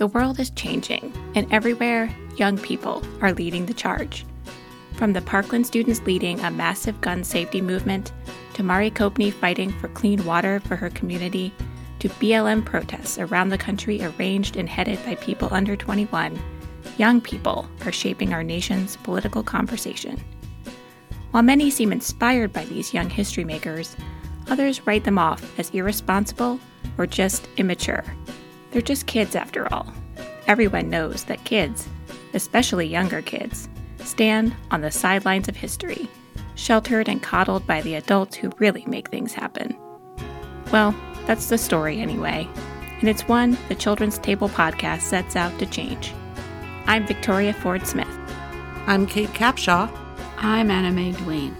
The world is changing, and everywhere, young people are leading the charge. From the Parkland students leading a massive gun safety movement, to Mari Copeny fighting for clean water for her community, to BLM protests around the country arranged and headed by people under 21, young people are shaping our nation's political conversation. While many seem inspired by these young history makers, others write them off as irresponsible or just immature. They're just kids after all. Everyone knows that kids, especially younger kids, stand on the sidelines of history, sheltered and coddled by the adults who really make things happen. Well, that's the story anyway, and it's one the Children's Table podcast sets out to change. I'm Victoria Ford Smith. I'm Kate Capshaw. I'm Anna Mae Duane.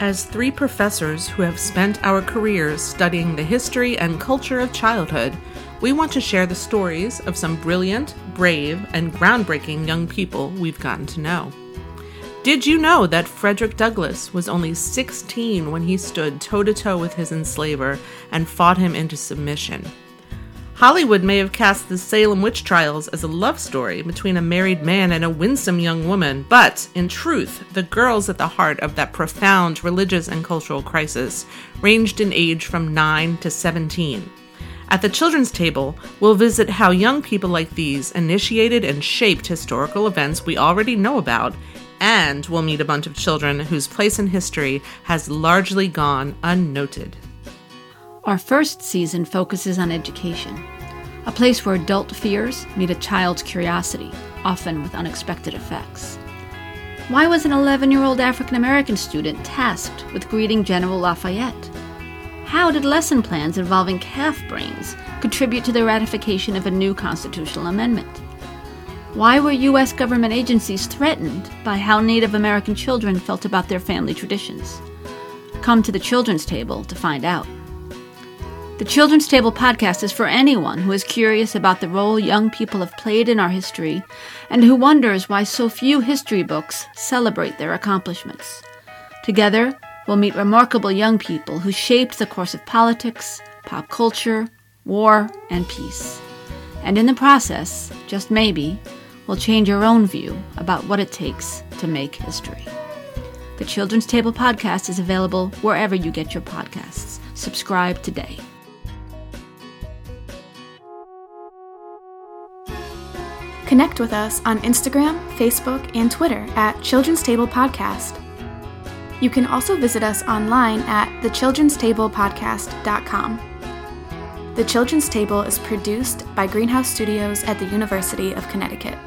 As three professors who have spent our careers studying the history and culture of childhood, we want to share the stories of some brilliant, brave, and groundbreaking young people we've gotten to know. Did you know that Frederick Douglass was only 16 when he stood toe to toe with his enslaver and fought him into submission? Hollywood may have cast the Salem witch trials as a love story between a married man and a winsome young woman, but in truth, the girls at the heart of that profound religious and cultural crisis ranged in age from 9 to 17. At the children's table, we'll visit how young people like these initiated and shaped historical events we already know about, and we'll meet a bunch of children whose place in history has largely gone unnoted. Our first season focuses on education, a place where adult fears meet a child's curiosity, often with unexpected effects. Why was an 11 year old African American student tasked with greeting General Lafayette? How did lesson plans involving calf brains contribute to the ratification of a new constitutional amendment? Why were U.S. government agencies threatened by how Native American children felt about their family traditions? Come to the children's table to find out. The Children's Table podcast is for anyone who is curious about the role young people have played in our history and who wonders why so few history books celebrate their accomplishments. Together, we'll meet remarkable young people who shaped the course of politics, pop culture, war, and peace. And in the process, just maybe, we'll change your own view about what it takes to make history. The Children's Table podcast is available wherever you get your podcasts. Subscribe today. Connect with us on Instagram, Facebook, and Twitter at Children's Table Podcast. You can also visit us online at thechildren'stablepodcast.com. The Children's Table is produced by Greenhouse Studios at the University of Connecticut.